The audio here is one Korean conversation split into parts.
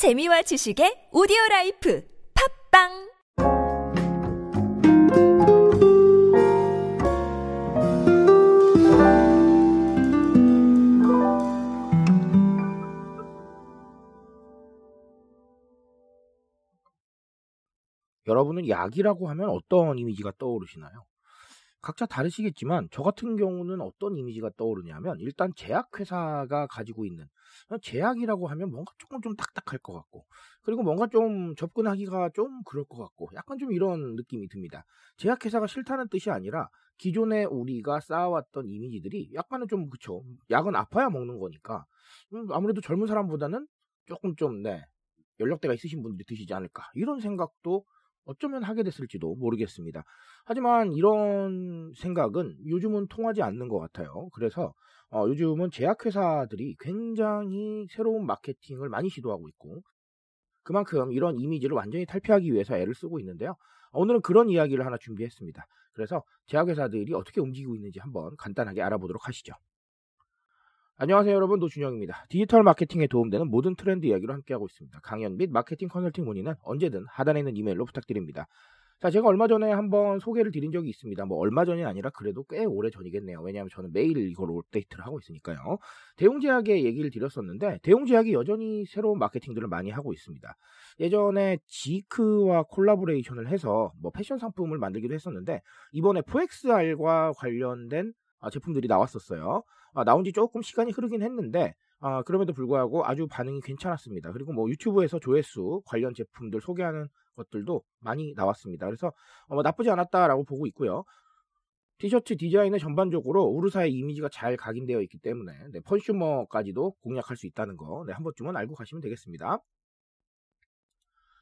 재미와 지식의 오디오 라이프 팟빵 여러분은 약이라고 하면 어떤 이미지가 떠오르시나요? 각자 다르시겠지만 저 같은 경우는 어떤 이미지가 떠오르냐면 일단 제약회사가 가지고 있는 어, 제약이라고 하면 뭔가 조금 좀 딱딱할 것 같고 그리고 뭔가 좀 접근하기가 좀 그럴 것 같고 약간 좀 이런 느낌이 듭니다. 제약회사가 싫다는 뜻이 아니라 기존에 우리가 쌓아왔던 이미지들이 약간은 좀 그쵸 약은 아파야 먹는 거니까 음, 아무래도 젊은 사람보다는 조금 좀 네, 연령대가 있으신 분들이 드시지 않을까 이런 생각도 어쩌면 하게 됐을지도 모르겠습니다. 하지만 이런 생각은 요즘은 통하지 않는 것 같아요. 그래서 어, 요즘은 제약회사들이 굉장히 새로운 마케팅을 많이 시도하고 있고 그만큼 이런 이미지를 완전히 탈피하기 위해서 애를 쓰고 있는데요. 오늘은 그런 이야기를 하나 준비했습니다. 그래서 제약회사들이 어떻게 움직이고 있는지 한번 간단하게 알아보도록 하시죠. 안녕하세요 여러분 노준영입니다. 디지털 마케팅에 도움되는 모든 트렌드 이야기로 함께하고 있습니다. 강연 및 마케팅 컨설팅 문의는 언제든 하단에 있는 이메일로 부탁드립니다. 자 제가 얼마 전에 한번 소개를 드린 적이 있습니다. 뭐 얼마 전이 아니라 그래도 꽤 오래 전이겠네요. 왜냐하면 저는 매일 이걸 업데이트를 하고 있으니까요. 대웅제약의 얘기를 드렸었는데 대웅제약이 여전히 새로운 마케팅들을 많이 하고 있습니다. 예전에 지크와 콜라보레이션을 해서 뭐 패션 상품을 만들기도 했었는데 이번에 포엑스알과 관련된 아, 제품들이 나왔었어요. 아, 나온 지 조금 시간이 흐르긴 했는데 아, 그럼에도 불구하고 아주 반응이 괜찮았습니다. 그리고 뭐 유튜브에서 조회수 관련 제품들 소개하는 것들도 많이 나왔습니다. 그래서 어, 뭐 나쁘지 않았다라고 보고 있고요. 티셔츠 디자인은 전반적으로 우르사의 이미지가 잘 각인되어 있기 때문에 네, 컨슈머까지도 공략할 수 있다는 거 네, 한 번쯤은 알고 가시면 되겠습니다.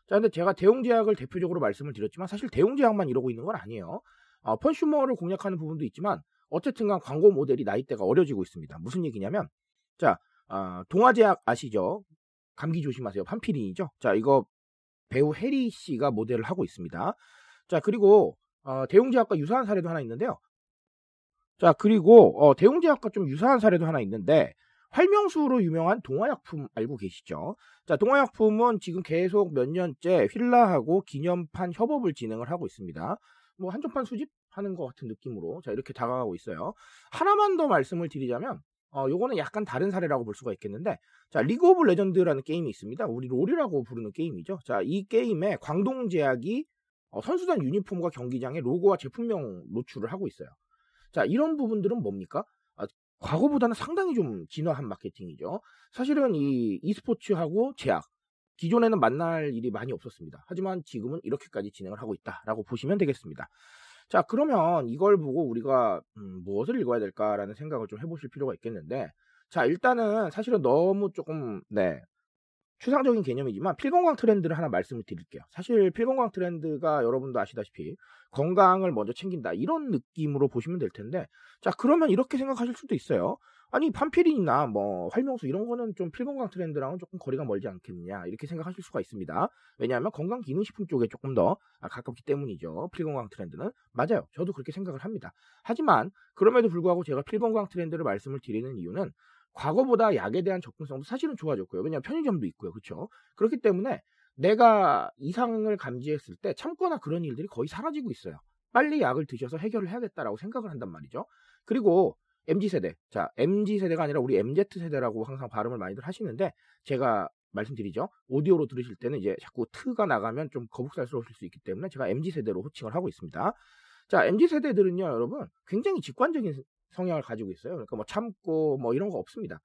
자, 근데 제가 대웅제약을 대표적으로 말씀을 드렸지만 사실 대웅제약만 이러고 있는 건 아니에요. 어, 컨슈머를 공략하는 부분도 있지만 어쨌든 간 광고 모델이 나이대가 어려지고 있습니다. 무슨 얘기냐면 자 어, 동아제약 아시죠? 감기 조심하세요. 판피린이죠. 자 이거 배우 해리 씨가 모델을 하고 있습니다. 자 그리고 어, 대웅제약과 유사한 사례도 하나 있는데요. 자 그리고 어, 대웅제약과 좀 유사한 사례도 하나 있는데 활명수로 유명한 동화약품 알고 계시죠? 자, 동화약품은 지금 계속 몇 년째 휠라하고 기념판 협업을 진행을 하고 있습니다. 뭐 한정판 수집 하는 것 같은 느낌으로 자 이렇게 다가가고 있어요. 하나만 더 말씀을 드리자면 어 요거는 약간 다른 사례라고 볼 수가 있겠는데 자 리그 오브 레전드라는 게임이 있습니다. 우리 롤이라고 부르는 게임이죠. 자 이 게임에 광동제약이 어, 선수단 유니폼과 경기장에 로고와 제품명 노출을 하고 있어요. 자 이런 부분들은 뭡니까? 아, 과거보다는 상당히 좀 진화한 마케팅이죠. 사실은 이 e스포츠하고 제약 기존에는 만날 일이 많이 없었습니다. 하지만 지금은 이렇게까지 진행을 하고 있다라고 보시면 되겠습니다. 자, 그러면 이걸 보고 우리가 음, 무엇을 읽어야 될까라는 생각을 좀 해보실 필요가 있겠는데, 자, 일단은 사실은 너무 조금, 네, 추상적인 개념이지만 필건강 트렌드를 하나 말씀을 드릴게요. 사실 필건강 트렌드가 여러분도 아시다시피 건강을 먼저 챙긴다 이런 느낌으로 보시면 될 텐데 자 그러면 이렇게 생각하실 수도 있어요. 아니 판피린이나 뭐 활명수 이런 거는 좀 필건강 트렌드랑은 조금 거리가 멀지 않겠느냐 이렇게 생각하실 수가 있습니다. 왜냐하면 건강 기능식품 쪽에 조금 더 가깝기 때문이죠. 필건강 트렌드는 맞아요. 저도 그렇게 생각을 합니다. 하지만 그럼에도 불구하고 제가 필건강 트렌드를 말씀을 드리는 이유는 과거보다 약에 대한 접근성도 사실은 좋아졌고요. 왜냐하면 편의점도 있고요. 그렇죠? 그렇기 때문에 내가 이상을 감지했을 때 참거나 그런 일들이 거의 사라지고 있어요. 빨리 약을 드셔서 해결을 해야겠다라고 생각을 한단 말이죠. 그리고 MZ세대. 자, MZ세대가 아니라 우리 MZ세대라고 항상 발음을 많이들 하시는데 제가 말씀드리죠. 오디오로 들으실 때는 이제 자꾸 트가 나가면 좀 거북살스러우실 수 있기 때문에 제가 MZ세대로 호칭을 하고 있습니다. 자, MZ세대들은요, 여러분, 굉장히 직관적인 성향을 가지고 있어요. 그러니까 뭐 참고 뭐 이런 거 없습니다.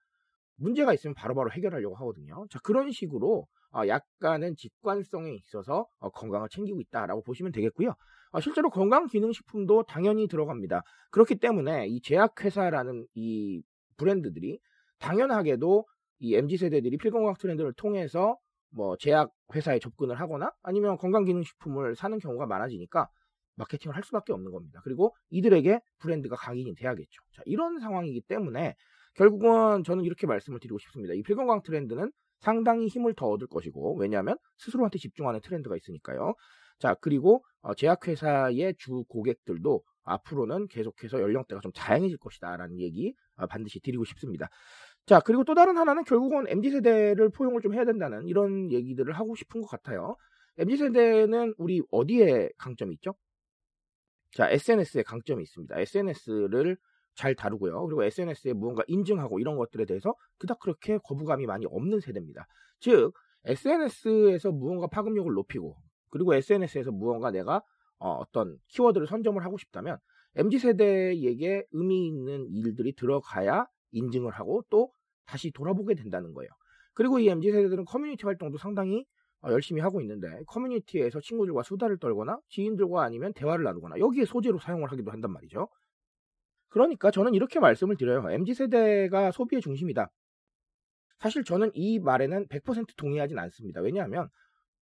문제가 있으면 바로바로 바로 해결하려고 하거든요. 자, 그런 식으로 어, 약간은 직관성에 있어서 어, 건강을 챙기고 있다라고 보시면 되겠고요. 어, 실제로 건강기능식품도 당연히 들어갑니다. 그렇기 때문에 이 제약회사라는 이 브랜드들이 당연하게도 이 MZ세대들이 필건강 트렌드를 통해서 뭐 제약회사에 접근을 하거나 아니면 건강기능식품을 사는 경우가 많아지니까 마케팅을 할 수밖에 없는 겁니다. 그리고 이들에게 브랜드가 각인이 돼야겠죠. 자, 이런 상황이기 때문에 결국은 저는 이렇게 말씀을 드리고 싶습니다. 이 필건강 트렌드는 상당히 힘을 더 얻을 것이고 왜냐하면 스스로한테 집중하는 트렌드가 있으니까요. 자 그리고 어, 제약회사의 주 고객들도 앞으로는 계속해서 연령대가 좀 다양해질 것이다라는 얘기 어, 반드시 드리고 싶습니다. 자, 그리고 또 다른 하나는 결국은 MZ세대를 포용을 좀 해야 된다는 이런 얘기들을 하고 싶은 것 같아요. MZ세대는 우리 어디에 강점이 있죠? 자, SNS에 강점이 있습니다. SNS를 잘 다루고요. 그리고 SNS에 무언가 인증하고 이런 것들에 대해서 그닥 그렇게 거부감이 많이 없는 세대입니다. 즉, SNS에서 무언가 파급력을 높이고, 그리고 SNS에서 무언가 내가 어, 떤 키워드를 선점을 하고 싶다면, MZ세대에게 의미 있는 일들이 들어가야 인증을 하고 또 다시 돌아보게 된다는 거예요. 그리고 이 MZ세대들은 커뮤니티 활동도 상당히 어, 열심히 하고 있는데 커뮤니티에서 친구들과 수다를 떨거나 지인들과 아니면 대화를 나누거나 여기에 소재로 사용을 하기도 한단 말이죠. 그러니까 저는 이렇게 말씀을 드려요. MZ세대가 소비의 중심이다. 사실 저는 이 말에는 100% 동의하진 않습니다. 왜냐하면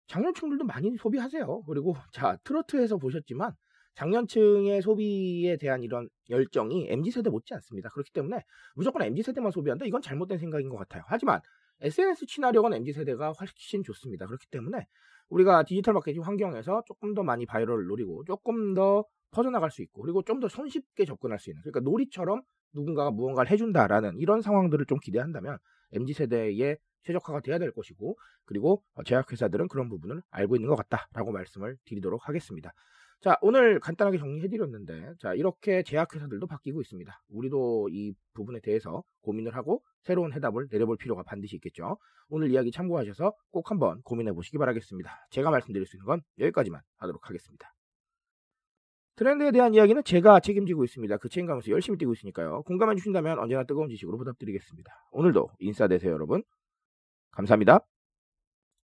장년층들도 많이 소비하세요. 그리고 자 트로트에서 보셨지만 장년층의 소비에 대한 이런 열정이 MZ세대 못지 않습니다. 그렇기 때문에 무조건 MZ세대만 소비한다? 이건 잘못된 생각인 것 같아요. 하지만 SNS 친화력은 MZ세대가 훨씬 좋습니다. 그렇기 때문에 우리가 디지털 마케팅 환경에서 조금 더 많이 바이럴을 노리고 조금 더 퍼져나갈 수 있고 그리고 좀 더 손쉽게 접근할 수 있는 그러니까 놀이처럼 누군가가 무언가를 해준다라는 이런 상황들을 좀 기대한다면 MZ세대의 최적화가 돼야 될 것이고 그리고 제약회사들은 그런 부분을 알고 있는 것 같다라고 말씀을 드리도록 하겠습니다. 자, 오늘 간단하게 정리해드렸는데, 자, 이렇게 제약회사들도 바뀌고 있습니다. 우리도 이 부분에 대해서 고민을 하고 새로운 해답을 내려볼 필요가 반드시 있겠죠. 오늘 이야기 참고하셔서 꼭 한번 고민해 보시기 바라겠습니다. 제가 말씀드릴 수 있는 건 여기까지만 하도록 하겠습니다. 트렌드에 대한 이야기는 제가 책임지고 있습니다. 그 책임감에서 열심히 뛰고 있으니까요. 공감해 주신다면 언제나 뜨거운 지식으로 부탁드리겠습니다. 오늘도 인싸 되세요, 여러분. 감사합니다.